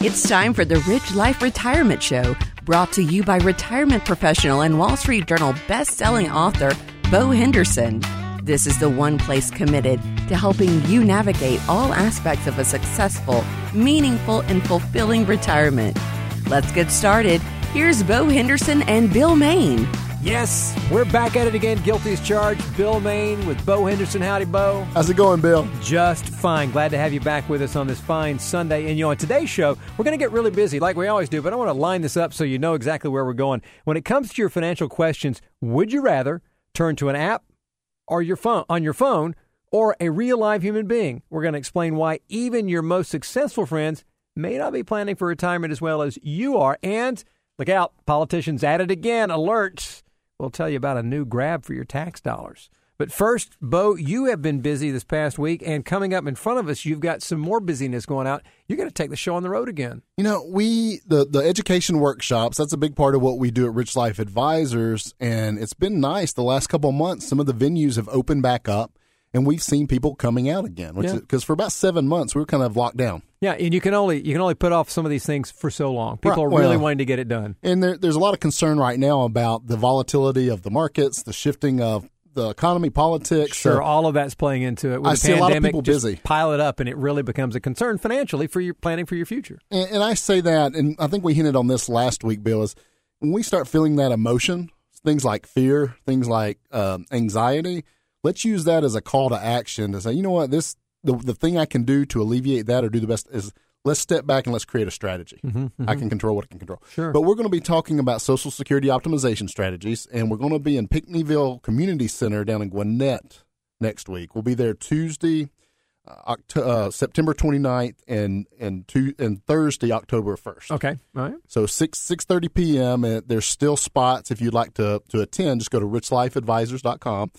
It's time for the Rich Life Retirement Show, brought to you by retirement professional and Wall Street Journal best-selling author Bo Henderson. This is the one place committed to helping you navigate all aspects of a successful, meaningful, and fulfilling retirement. Let's get started. Here's Bo Henderson and Bill Main. Yes, we're back at it again. Guilty as charged. Bill Maine with Bo Henderson. Howdy, Bo. How's it going, Bill? Just fine. Glad to have you back with us on this fine Sunday. And you know, on today's show, we're going to get really busy like we always do, but I want to line this up so you know exactly where we're going. When it comes to your financial questions, would you rather turn to an app or your phone on your phone or a real live human being? We're going to explain why even your most successful friends may not be planning for retirement as well as you are. And look out, politicians at it again. Alerts. We'll tell you about a new grab for your tax dollars. But first, Bo, you have been busy this past week, and coming up in front of us, you've got some more busyness going out. You're going to take the show on the road again. You know, we the the education workshops. That's a big part of what we do at Rich Life Advisors, and it's been nice the last couple months. Some of the venues have opened back up, and we've seen people coming out again. Because yeah. for about seven months we were kind of locked down. Yeah, and you can only you can only put off some of these things for so long. People right. are really well, wanting to get it done. And there, there's a lot of concern right now about the volatility of the markets, the shifting of the economy, politics. Sure, so all of that's playing into it. With I see pandemic, a lot of people busy. Pile it up, and it really becomes a concern financially for your planning for your future. And, and I say that, and I think we hinted on this last week, Bill. Is when we start feeling that emotion, things like fear, things like um, anxiety let's use that as a call to action to say, you know what, this the the thing I can do to alleviate that or do the best is let's step back and let's create a strategy. Mm-hmm, mm-hmm. I can control what I can control. Sure. But we're going to be talking about Social Security optimization strategies, and we're going to be in Pinckneyville Community Center down in Gwinnett next week. We'll be there Tuesday, uh, uh, September 29th, and and two, and Thursday, October 1st. Okay, all right. So 6 6:30 p.m. And there's still spots if you'd like to to attend. Just go to richlifeadvisors.com.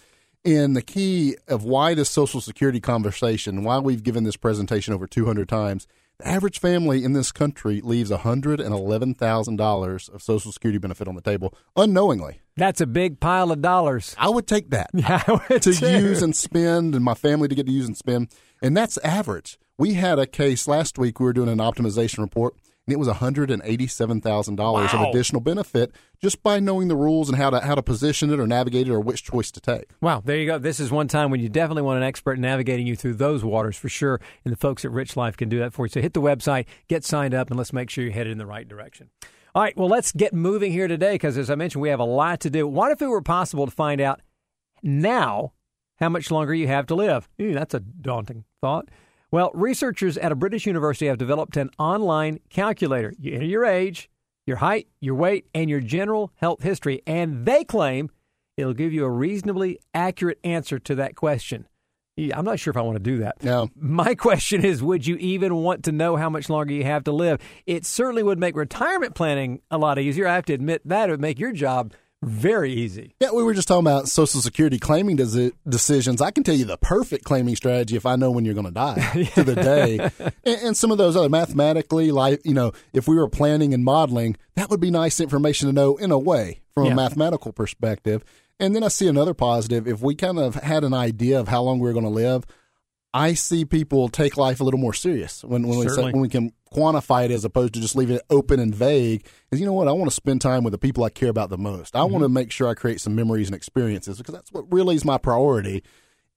And the key of why this Social Security conversation, why we've given this presentation over 200 times, the average family in this country leaves $111,000 of Social Security benefit on the table unknowingly. That's a big pile of dollars. I would take that yeah, to too. use and spend, and my family to get to use and spend. And that's average. We had a case last week, we were doing an optimization report and it was $187,000 wow. of additional benefit just by knowing the rules and how to how to position it or navigate it or which choice to take. Wow, there you go. This is one time when you definitely want an expert navigating you through those waters for sure, and the folks at Rich Life can do that for you. So hit the website, get signed up, and let's make sure you're headed in the right direction. All right, well, let's get moving here today because, as I mentioned, we have a lot to do. What if it were possible to find out now how much longer you have to live? Ooh, that's a daunting thought. Well, researchers at a British university have developed an online calculator. You enter your age, your height, your weight, and your general health history, and they claim it'll give you a reasonably accurate answer to that question. I'm not sure if I want to do that. No. My question is would you even want to know how much longer you have to live? It certainly would make retirement planning a lot easier. I have to admit that it would make your job very easy. Yeah, we were just talking about Social Security claiming decisions. I can tell you the perfect claiming strategy if I know when you're going to die to the day. And, and, some of those other mathematically, like, you know, if we were planning and modeling, that would be nice information to know in a way from yeah. a mathematical perspective. And then I see another positive. If we kind of had an idea of how long we we're going to live, I see people take life a little more serious when when we when we can quantify it as opposed to just leaving it open and vague. Is you know what I want to spend time with the people I care about the most. I mm-hmm. want to make sure I create some memories and experiences because that's what really is my priority.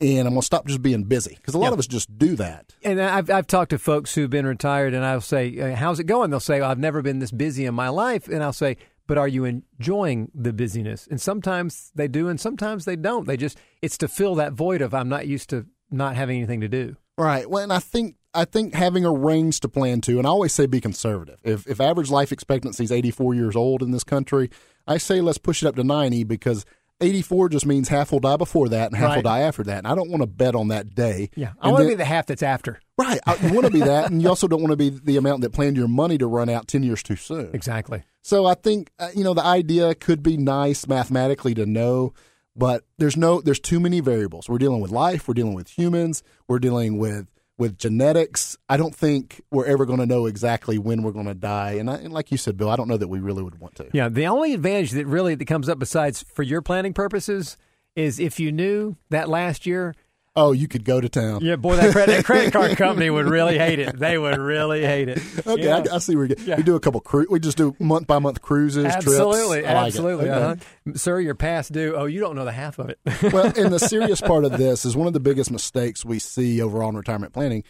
And I'm gonna stop just being busy because a lot yep. of us just do that. And I've I've talked to folks who've been retired, and I'll say, "How's it going?" They'll say, "I've never been this busy in my life," and I'll say, but are you enjoying the busyness? And sometimes they do, and sometimes they don't. They just it's to fill that void of I'm not used to not having anything to do. Right. Well, and I think I think having a range to plan to, and I always say be conservative. If if average life expectancy is 84 years old in this country, I say let's push it up to 90 because 84 just means half will die before that and half right. will die after that. And I don't want to bet on that day. Yeah. I want to be the half that's after. Right. You want to be that. And you also don't want to be the amount that planned your money to run out 10 years too soon. Exactly. So I think, uh, you know, the idea could be nice mathematically to know but there's no there's too many variables. We're dealing with life, we're dealing with humans, we're dealing with with genetics. I don't think we're ever going to know exactly when we're going to die. And, I, and, like you said, Bill, I don't know that we really would want to. Yeah, the only advantage that really that comes up besides for your planning purposes is if you knew that last year Oh, you could go to town. Yeah, boy, that credit, that credit card company would really hate it. They would really hate it. Okay, Yeah. I, I see where you get. Yeah. We do a couple cru- We just do month by month cruises, Absolutely, trips. Like absolutely. Uh-huh. Sir, you're past due. Oh, you don't know the half of it. well, and the serious part of this is one of the biggest mistakes we see overall in retirement planning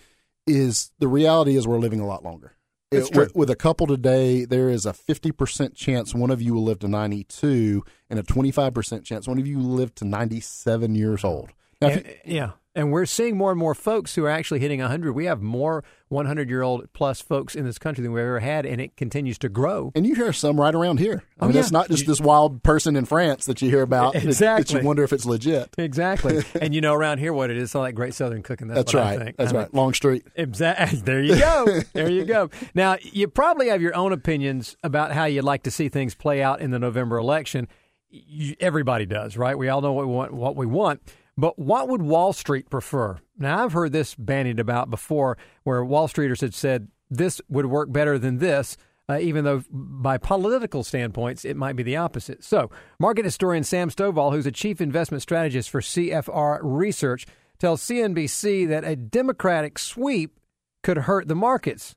is the reality is we're living a lot longer. It's It- true. With, with a couple today, there is a 50% chance one of you will live to 92 and a 25% chance one of you will live to 97 years old. Now, if And- uh, yeah. And we're seeing more and more folks who are actually hitting 100. We have more 100 year old plus folks in this country than we've ever had, and it continues to grow. and you hear some right around here. I Oh, mean, yeah. it's not just this wild person in France that you hear about that- that you wonder if it's legit. Exactly. and you know around here what it is. It's all that great Southern cooking. That's, That's what right. I think. That's I mean, right. Long Street. Exactly. There you go. There you go. Now, you probably have your own opinions about how you'd like to see things play out in the November election. You, everybody does, right? We all know what we want. What we want. But what would Wall Street prefer? Now, I've heard this bandied about before, where Wall Streeters had said this would work better than this. Uh, even though by political standpoints it might be the opposite. So, market historian Sam Stovall, who's a chief investment strategist for CFRA Research, tells CNBC that a Democratic sweep could hurt the markets.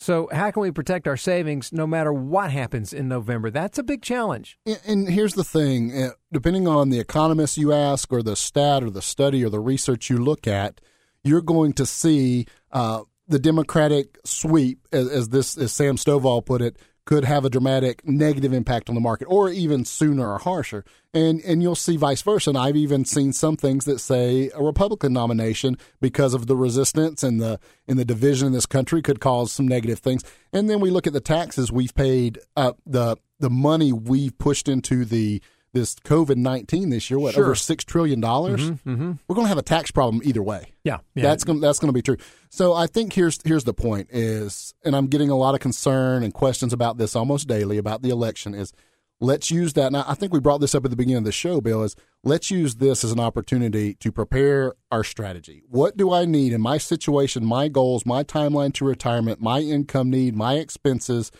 So, how can we protect our savings no matter what happens in November? That's a big challenge. And- here's the thing uh, depending on the economist you ask, or the stat, or the study, or the research you look at, you're going to see uh, the Democratic sweep, as, as this, as Sam Stovall put it, could have a dramatic negative impact on the market, or even sooner or harsher. And and you'll see vice versa. And I've even seen some things that say a Republican nomination because of the resistance and the in the division in this country could cause some negative things. And then we look at the taxes we've paid, uh, the the money we've pushed into the this COVID nineteen this year. What Sure. over six trillion dollars? Mm-hmm. We're going to have a tax problem either way. Yeah, yeah. That's going that's going to be true. So I think here's here's the point is, and I'm getting a lot of concern and questions about this almost daily about the election. Is let's use that. And I think we brought this up at the beginning of the show, Bill. Is let's use this as an opportunity to prepare our strategy. What do I need in my situation, my goals, my timeline to retirement, my income need, my expenses,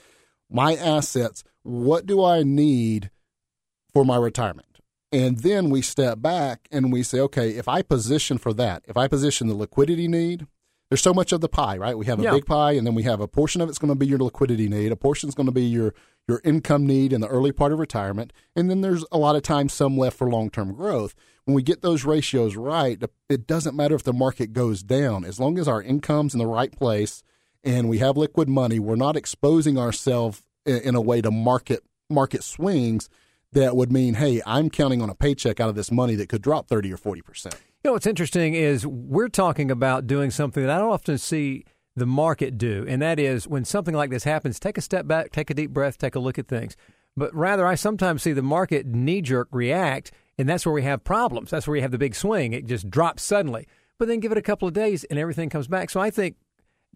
my assets? What do I need for my retirement? And then we step back and we say, okay, if I position for that, if I position the liquidity need, there's so much of the pie, right? We have a Yeah. big pie, and then we have a portion of it's going to be your liquidity need, a portion is going to be your your income need in the early part of retirement, and then there's a lot of times some left for long term growth. When we get those ratios right, it doesn't matter if the market goes down, as long as our income's in the right place and we have liquid money, we're not exposing ourselves in a way to market market swings that would mean, hey, I'm counting on a paycheck out of this money that could drop 30 or 40%. You know what's interesting is we're talking about doing something that I don't often see the market do, and that is when something like this happens, take a step back, take a deep breath, take a look at things. But rather, I sometimes see the market knee jerk react, and that's where we have problems. That's where you have the big swing. It just drops suddenly. But then give it a couple of days, and everything comes back. So I think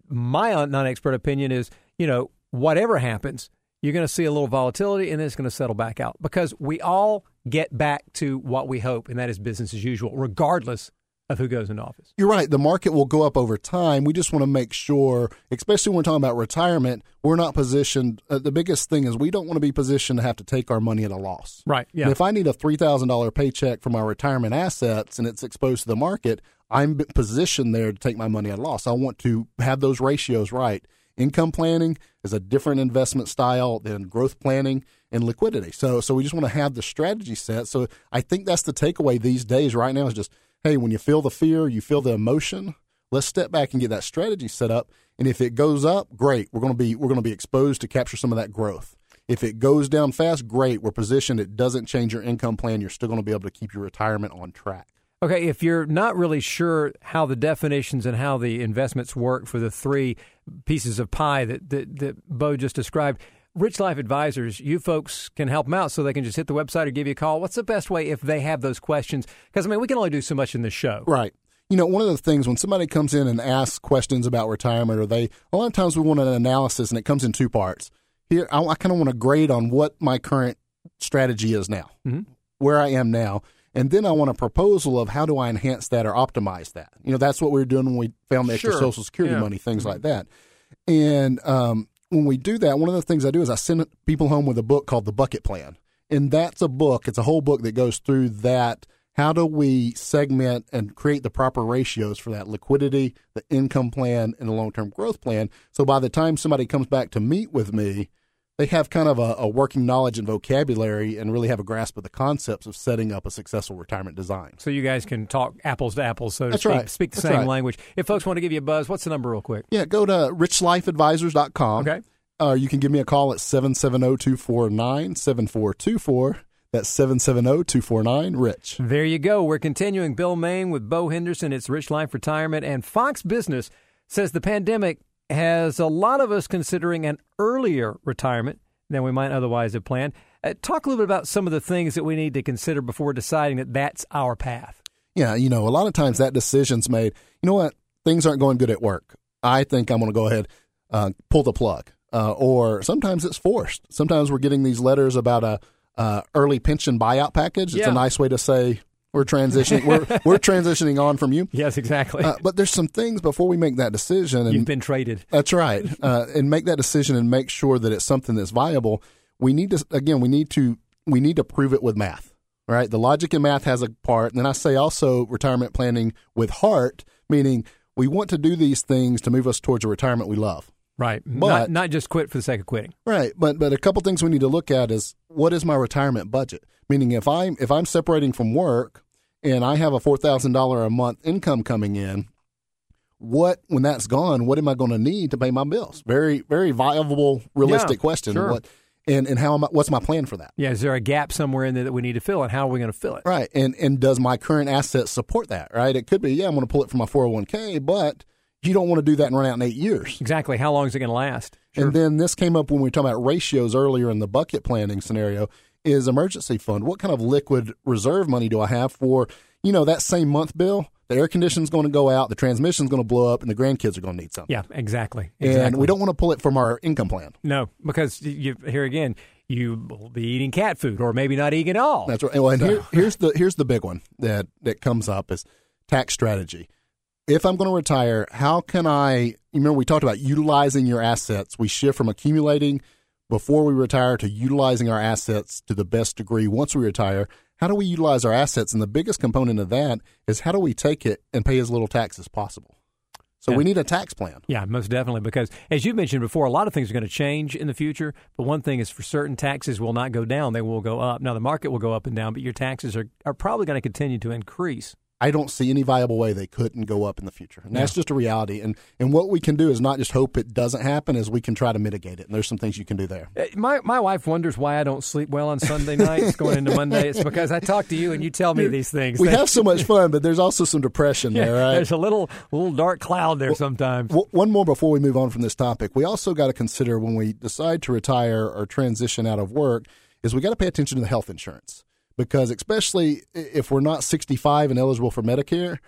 my non expert opinion is, you know, whatever happens, you're going to see a little volatility and then it's going to settle back out because we all get back to what we hope, and that is business as usual, regardless of who goes into office. You're right. The market will go up over time. We just want to make sure, especially when we're talking about retirement, we're not positioned. Uh, the biggest thing is we don't want to be positioned to have to take our money at a loss. Right. Yeah. And if I need a three thousand dollar paycheck for my retirement assets and it's exposed to the market, I'm positioned there to take my money at a loss. I want to have those ratios right. Income planning is a different investment style than growth planning and liquidity. So, so we just want to have the strategy set. So, I think that's the takeaway these days. Right now is just, hey, when you feel the fear, you feel the emotion. Let's step back and get that strategy set up. And if it goes up, great. We're going to be we're going to be exposed to capture some of that growth. If it goes down fast, great. We're positioned. It doesn't change your income plan. You're still going to be able to keep your retirement on track. Okay, if you're not really sure how the definitions and how the investments work for the three pieces of pie that, that, that Bo just described, Rich Life Advisors, you folks can help them out so they can just hit the website or give you a call. What's the best way if they have those questions? Because, I mean, we can only do so much in this show. Right. You know, one of the things when somebody comes in and asks questions about retirement, or they, a lot of times we want an analysis and it comes in two parts. Here, I, I kind of want to grade on what my current strategy is now, Mhm. where I am now. And then I want a proposal of how do I enhance that or optimize that. You know, that's what we were doing when we found the extra Sure. Social Security Yeah. money, things like that. And um, when we do that, one of the things I do is I send people home with a book called The Bucket Plan. And that's a book, it's a whole book that goes through that how do we segment and create the proper ratios for that liquidity, the income plan, and the long term growth plan? So by the time somebody comes back to meet with me, they have kind of a, a, working knowledge and vocabulary and really have a grasp of the concepts of setting up a successful retirement design. So you guys can talk apples to apples, so to That's speak, right. speak the That's same right. language. If folks want to give you a buzz, what's the number real quick? Yeah, go to richlifeadvisors.com. Okay. Uh, you can give me a call at 770-249-7424. That's 770-249-RICH. There you go. We're continuing Bill Main with Bo Henderson. It's Rich Life Retirement. And Fox Business says the pandemic has a lot of us considering an earlier retirement than we might otherwise have planned. Uh, talk a little bit about some of the things that we need to consider before deciding that that's our path. Yeah, you know, a lot of times that decision's made, you know what, things aren't going good at work. I think I'm going to go ahead uh, pull the plug. Uh, or sometimes it's forced. Sometimes we're getting these letters about a uh, early pension buyout package. It's Yeah. a nice way to say we're transitioning. we're we're transitioning on from you. Yes, exactly. Uh, but there's some things before we make that decision, and You've been traded. that's right. Uh, and make that decision and make sure that it's something that's viable. We need to again. We need to we need to prove it with math. Right. The logic in math has a part, and then I say also retirement planning with heart, meaning we want to do these things to move us towards a retirement we love. Right. But- not, not just quit for the sake of quitting. Right, but but a couple things we need to look at is what is my retirement budget? Meaning, if I'm if I'm separating from work and I have a four thousand dollar a month income coming in, what when that's gone, what am I going to need to pay my bills? Very very viable, realistic Yeah, question. sure. What and and how am I, what's my plan for that? Yeah. Is there a gap somewhere in there that we need to fill, and how are we going to fill it? Right, and and does my current assets support that? Right, it could be yeah, I'm going to pull it from my four hundred one k, but you don't want to do that and run out in eight years. Exactly. How long is it going to last? And then this came up when we were talking about ratios earlier in the bucket planning scenario is emergency fund. What kind of liquid reserve money do I have for, you know, that same month bill? The air conditioning's going to go out, the transmission's going to blow up, and the grandkids are going to need something. Yeah. Exactly. And exactly. we don't want to pull it from our income plan. No, because you, here again, you will be eating cat food, or maybe not eating at all. That's right. Well, and here, here's the here's the big one that that comes up is tax strategy. If I'm going to retire, how can I? You remember we talked about utilizing your assets. We shift from accumulating before we retire to utilizing our assets to the best degree once we retire. How do we utilize our assets? And the biggest component of that is how do we take it and pay as little tax as possible. So Yeah. we need a tax plan. Yeah, most definitely. Because as you mentioned before, a lot of things are going to change in the future. But one thing is for certain, taxes will not go down; they will go up. Now, the market will go up and down, but your taxes are, are probably going to continue to increase. I don't see any viable way they couldn't go up in the future. And that's just a reality. And and what we can do is not just hope it doesn't happen, is we can try to mitigate it. And there's some things you can do there. Uh, My my wife wonders why I don't sleep well on Sunday nights going into Monday. It's because I talk to you and you tell me these things. We have so much fun, but there's also some depression Yeah, there, right? There's a little little dark cloud there sometimes. W- One more before we move on from this topic. We also got to consider when we decide to retire or transition out of work is we got to pay attention to the health insurance because especially if we're not 65 and eligible for Medicare,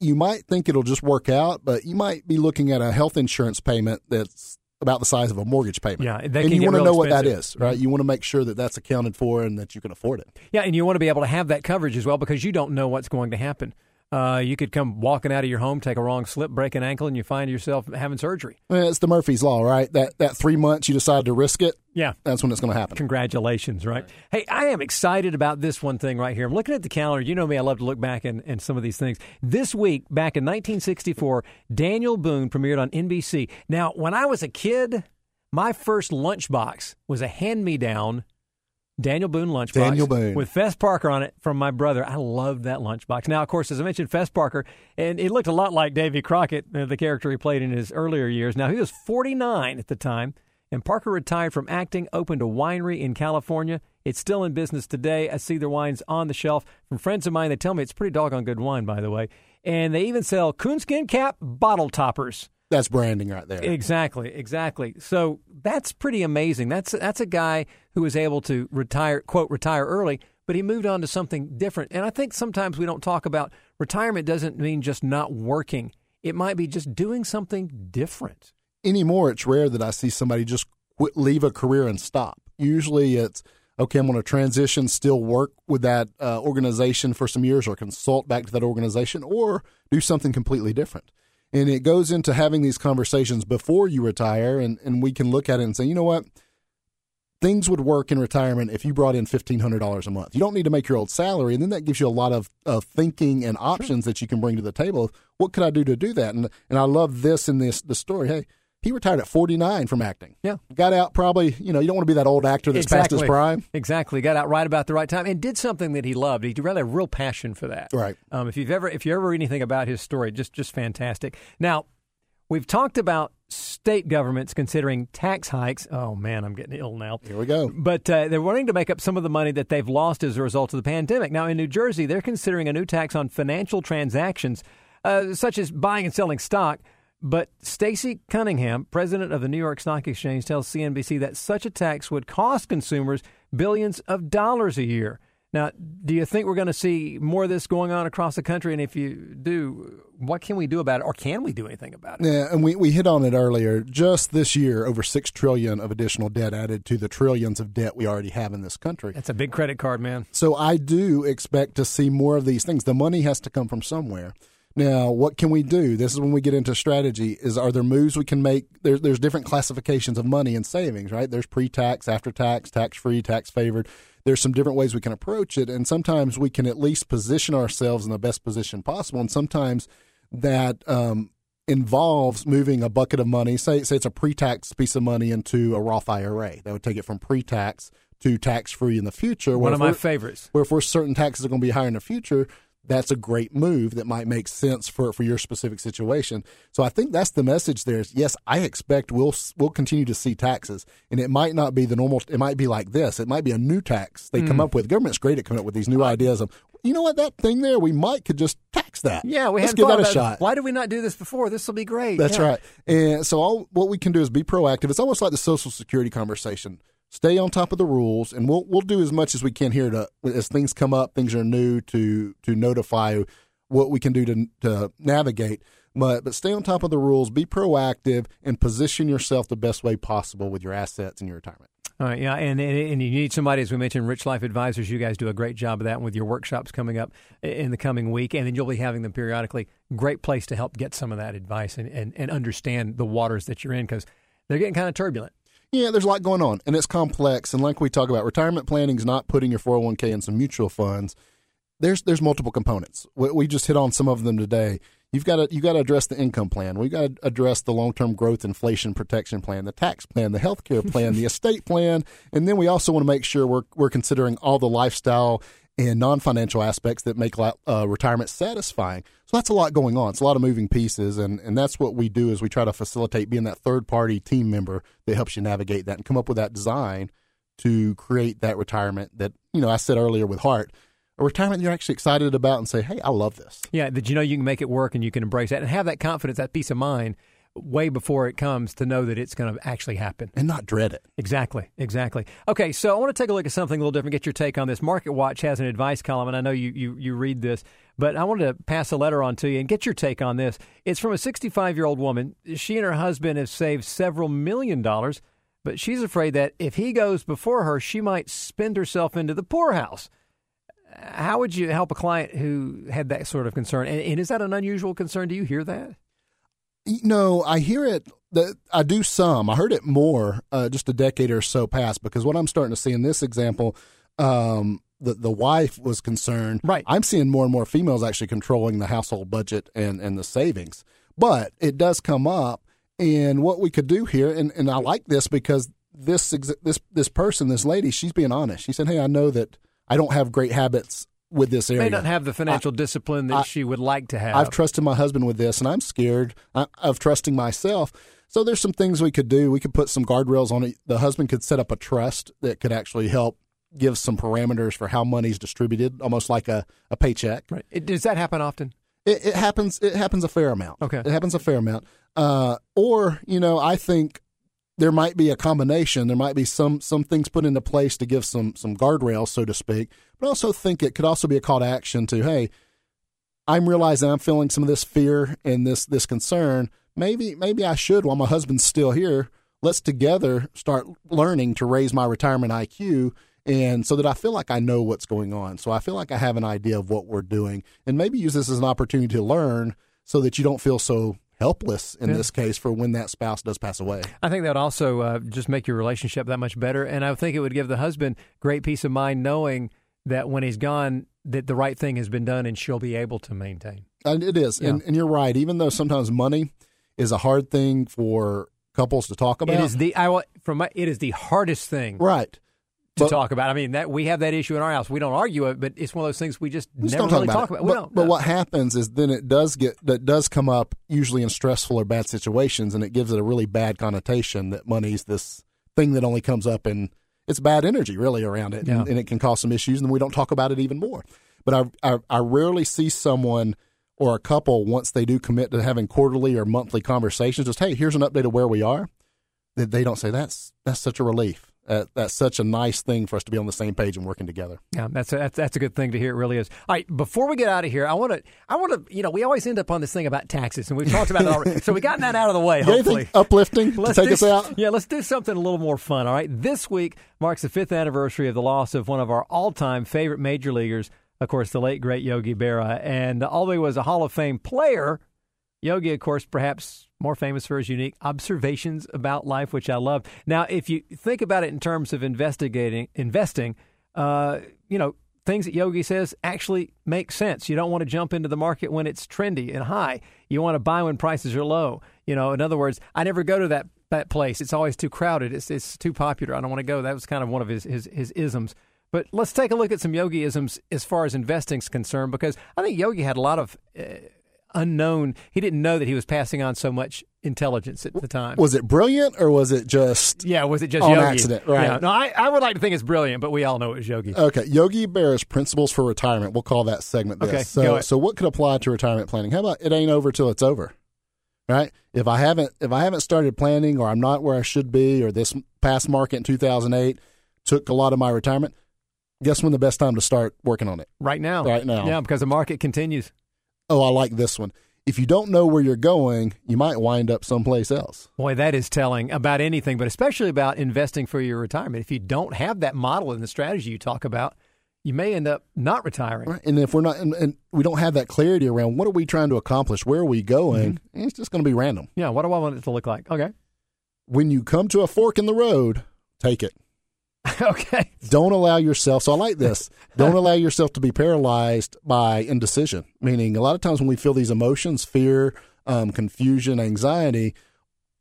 you might think it'll just work out, but you might be looking at a health insurance payment that's about the size of a mortgage payment. Yeah, that and you want to know what that is, expensive. is, right? Mm-hmm. You want to make sure that that's accounted for and that you can afford it. Yeah, and you want to be able to have that coverage as well because you don't know what's going to happen. Uh, you could come walking out of your home, take a wrong slip, break an ankle, and you find yourself having surgery. Well, it's the Murphy's law, right? That that three months you decide to risk it, Yeah. that's when it's going to happen. Congratulations, right? Hey, I am excited about this one thing right here. I'm looking at the calendar. You know me, I love to look back and, in some of these things. This week, back in 1964, Daniel Boone premiered on NBC. Now, when I was a kid, my first lunchbox was a hand me down Daniel Boone lunchbox. Daniel Boone. With Fess Parker on it from my brother. I love that lunchbox. Now, of course, as I mentioned, Fess Parker, and he looked a lot like Davy Crockett, uh, the character he played in his earlier years. Now, he was 49 at the time, and Parker retired from acting, opened a winery in California. It's still in business today. I see their wines on the shelf. From friends of mine, they tell me it's pretty doggone good wine, by the way. And they even sell coonskin cap bottle toppers. That's branding right there. Exactly, exactly. So that's pretty amazing. That's that's a guy who was able to retire, quote, retire early, but he moved on to something different. And I think sometimes we don't talk about retirement doesn't mean just not working. It might be just doing something different. anymore it's rare that I see somebody just quit, leave a career and stop. Usually it's okay. I'm going to transition, still work with that uh, organization for some years, or consult back to that organization, or do something completely different. And it goes into having these conversations before you retire, and, and we can look at it and say, you know what, things would work in retirement if you brought in $1,500 a month. You don't need to make your old salary. And then that gives you a lot of, of thinking and options sure. that you can bring to the table. What could I do to do that? And, and I love this in this the story. Hey, he retired at 49 from acting. Yeah. Got out probably, you know, you don't want to be that old actor that's exactly. past his prime. Exactly. Got out right about the right time and did something that he loved. He really had a real passion for that. Right. Um, if you've ever if you ever read anything about his story, just just fantastic. Now, we've talked about state governments considering tax hikes. Oh man, I'm getting ill now. Here we go. But uh, they're wanting to make up some of the money that they've lost as a result of the pandemic. Now in New Jersey, they're considering a new tax on financial transactions, uh, such as buying and selling stock. But Stacey Cunningham, president of the New York Stock Exchange, tells CNBC that such a tax would cost consumers billions of dollars a year. Now, do you think we're going to see more of this going on across the country? And if you do, what can we do about it, or can we do anything about it? Yeah, and we, we hit on it earlier. Just this year, over six trillion of additional debt added to the trillions of debt we already have in this country. That's a big credit card, man. So I do expect to see more of these things. The money has to come from somewhere. Now, what can we do? This is when we get into strategy. Is are there moves we can make? There's there's different classifications of money and savings, right? There's pre-tax, after tax, tax-free, tax-favored. There's some different ways we can approach it, and sometimes we can at least position ourselves in the best position possible. And sometimes that um, involves moving a bucket of money. Say say it's a pre-tax piece of money into a Roth IRA. That would take it from pre-tax to tax-free in the future. One of my favorites. Where if we're certain taxes are going to be higher in the future that's a great move that might make sense for, for your specific situation. So I think that's the message there is yes, I expect we'll we'll continue to see taxes and it might not be the normal it might be like this. It might be a new tax they mm. come up with. Government's great at coming up with these new ideas of you know what that thing there we might could just tax that. Yeah, we Let's give that a shot. Why did we not do this before? This will be great. That's yeah. right. And so all what we can do is be proactive. It's almost like the social security conversation stay on top of the rules, and we'll we'll do as much as we can here to as things come up, things are new to to notify what we can do to to navigate. But but stay on top of the rules, be proactive, and position yourself the best way possible with your assets and your retirement. All right, yeah, and, and you need somebody, as we mentioned, Rich Life Advisors. You guys do a great job of that with your workshops coming up in the coming week, and then you'll be having them periodically. Great place to help get some of that advice and, and, and understand the waters that you're in because they're getting kind of turbulent yeah, there's a lot going on and it's complex. And like we talk about, retirement planning is not putting your 401k in some mutual funds. There's there's multiple components. We, we just hit on some of them today. You've got to you got to address the income plan. We've got to address the long term growth inflation protection plan, the tax plan, the health care plan, the estate plan, and then we also want to make sure we're we're considering all the lifestyle and non financial aspects that make uh, retirement satisfying. So that's a lot going on. It's a lot of moving pieces, and, and that's what we do is we try to facilitate being that third party team member that helps you navigate that and come up with that design to create that retirement that you know I said earlier with heart. A retirement you're actually excited about and say, "Hey, I love this." Yeah, did you know you can make it work and you can embrace that and have that confidence, that peace of mind way before it comes to know that it's going to actually happen and not dread it. Exactly, exactly. Okay, so I want to take a look at something a little different. Get your take on this. Market Watch has an advice column, and I know you you you read this, but I wanted to pass a letter on to you and get your take on this. It's from a 65 year old woman. She and her husband have saved several million dollars, but she's afraid that if he goes before her, she might spend herself into the poorhouse. How would you help a client who had that sort of concern? And, and is that an unusual concern? Do you hear that? No, I hear it. That I do some. I heard it more uh, just a decade or so past because what I'm starting to see in this example, um, the the wife was concerned. Right. I'm seeing more and more females actually controlling the household budget and and the savings. But it does come up, and what we could do here, and and I like this because this this this person, this lady, she's being honest. She said, "Hey, I know that I don't have great habits with this area. May not have the financial I, discipline that I, she would like to have. I've trusted my husband with this, and I'm scared of trusting myself. So there's some things we could do. We could put some guardrails on it. The husband could set up a trust that could actually help give some parameters for how money's distributed, almost like a, a paycheck. Right. It, does that happen often? It, it, happens. It happens a fair amount. Okay. It happens a fair amount. Uh, or you know, I think there might be a combination. There might be some some things put into place to give some some guardrails, so to speak. But I also think it could also be a call to action to, hey, I'm realizing I'm feeling some of this fear and this this concern. Maybe maybe I should, while my husband's still here, let's together start learning to raise my retirement IQ and so that I feel like I know what's going on. So I feel like I have an idea of what we're doing and maybe use this as an opportunity to learn so that you don't feel so helpless in Yeah. this case for when that spouse does pass away. I think that would also uh, just make your relationship that much better, and I think it would give the husband great peace of mind knowing that when he's gone, that the right thing has been done, and she'll be able to maintain. And it is, and, Yeah. and you're right. Even though sometimes money is a hard thing for couples to talk about, It is the I from my, it is the hardest thing right. To But- talk about. I mean, that we have that issue in our house. We don't argue it, but it's one of those things we just We never don't talk really about talk about. But, but no. what happens is then it does get that does come up usually in stressful or bad situations, and it gives it a really bad connotation that money's this thing that only comes up and it's bad energy really around it, Yeah. and, and it can cause some issues, and we don't talk about it even more. But I, I I rarely see someone or a couple once they do commit to having quarterly or monthly conversations, just hey, here's an update of where we are. That they don't say that's that's such a relief. Uh, that's such a nice thing for us to be on the same page and working together. Yeah, that's a, that's that's a good thing to hear. It really is. All right, before we get out of here, I want to I want to you know we always end up on this thing about taxes, and we've talked about it already. so we got that out of the way. Hopefully, uplifting to take do, us out? Yeah, let's do something a little more fun. All right, this week marks the fifth anniversary of the loss of one of our all-time favorite major leaguers, of course, the late great Yogi Berra. And although he was a Hall of Fame player, Yogi, of course, perhaps more famous for his unique observations about life, which I love. Now, if you think about it in terms of investigating, investing, uh, you know, things that Yogi says actually make sense. You don't want to jump into the market when it's trendy and high. You want to buy when prices are low. You know, in other words, I never go to that that place. It's always too crowded. It's it's too popular. I don't want to go. That was kind of one of his his, his isms. But let's take a look at some Yogi isms as far as investing's concerned, because I think Yogi had a lot of uh, unknown. He didn't know that he was passing on so much intelligence at the time. Was it brilliant or was it just yeah, was it just On Yogi? accident, right. Yeah. No, I, I would like to think it's brilliant, but we all know it was Yogi. okay? Yogi Berra's principles for retirement. We'll call that segment this. Okay, so, so what could apply to retirement planning? How about it ain't over till it's over, right? If I haven't if I haven't started planning or I'm not where I should be or this past market in 2008 took a lot of my retirement, guess when the best time to start working on it? right now. Right now. Yeah, because the market continues. Oh, I like this one. If you don't know where you're going, you might wind up someplace else. Boy, that is telling about anything, but especially about investing for your retirement. If you don't have that model and the strategy you talk about, you may end up not retiring. Right. And if we're not, and, and we don't have that clarity around what are we trying to accomplish, where are we going, Mm-hmm. it's just going to be random. Yeah, what do I want it to look like? Okay. When you come to a fork in the road, take it. okay. Don't allow yourself. So I like this. don't allow yourself to be paralyzed by indecision. Meaning, a lot of times when we feel these emotions, fear, um, confusion, anxiety,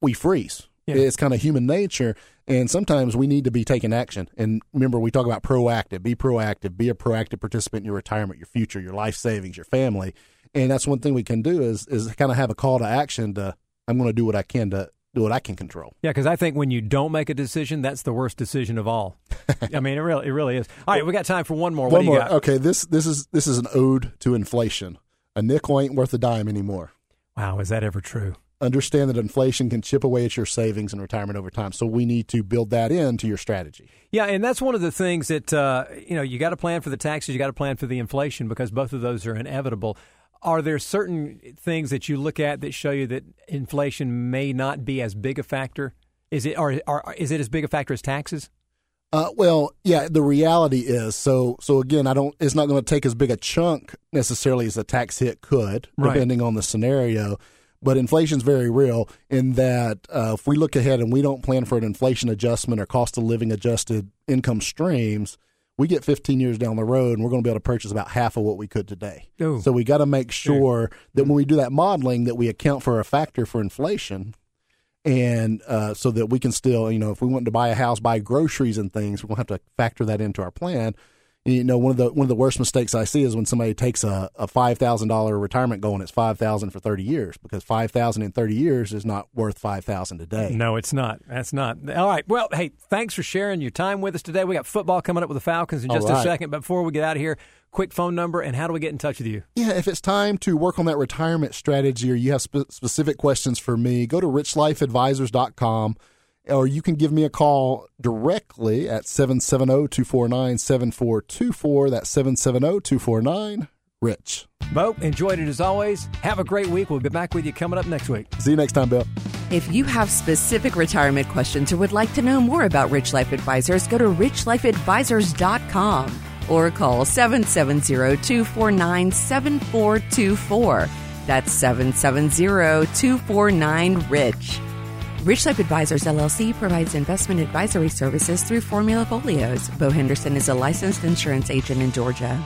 we freeze. Yeah. It's kind of human nature, and sometimes we need to be taking action. And remember, we talk about proactive. Be proactive. Be a proactive participant in your retirement, your future, your life savings, your family. And that's one thing we can do is is kind of have a call to action. To I'm going to do what I can to do what I can control. Yeah, because I think when you don't make a decision, that's the worst decision of all. I mean, it really, it really is. All right, we got time for one more. what One do you more. got? Okay, this this is this is an ode to inflation. A nickel ain't worth a dime anymore. Wow, is that ever true? Understand that inflation can chip away at your savings and retirement over time. So we need to build that into your strategy. Yeah, and that's one of the things that uh, you know you got to plan for the taxes, you got to plan for the inflation because both of those are inevitable. Are there certain things that you look at that show you that inflation may not be as big a factor? Is it or, or is it as big a factor as taxes? Uh, well, yeah, the reality is so. So again, I don't. It's not going to take as big a chunk necessarily as a tax hit could, Right. depending on the scenario. But inflation's very real in that uh, if we look ahead and we don't plan for an inflation adjustment or cost of living adjusted income streams, we get 15 years down the road and we're going to be able to purchase about half of what we could today. Ooh. So we got to make sure that when we do that modeling, that we account for a factor for inflation and uh, so that we can still, you know, if we want to buy a house, buy groceries and things, we're gonna have to factor that into our plan. You know, one of the one of the worst mistakes I see is when somebody takes a, a five thousand dollar retirement goal and it's five thousand for thirty years because five thousand in thirty years is not worth five thousand today. No, it's not. That's not. All right. Well, hey, thanks for sharing your time with us today. We got football coming up with the Falcons in just a second. But before we get out of here, quick phone number and how do we get in touch with you? Yeah, if it's time to work on that retirement strategy or you have spe- specific questions for me, go to richlifeadvisors.com or you can give me a call directly at 770-249-7424. That's 770-249-RICH. Bo, enjoyed it as always. Have a great week. We'll be back with you coming up next week. See you next time, Bill. If you have specific retirement questions or would like to know more about Rich Life Advisors, go to richlifeadvisors.com or call 770 249 7424. That's 770-249-RICH. Rich Life Advisors LLC provides investment advisory services through Formula Folios. Bo Henderson is a licensed insurance agent in Georgia.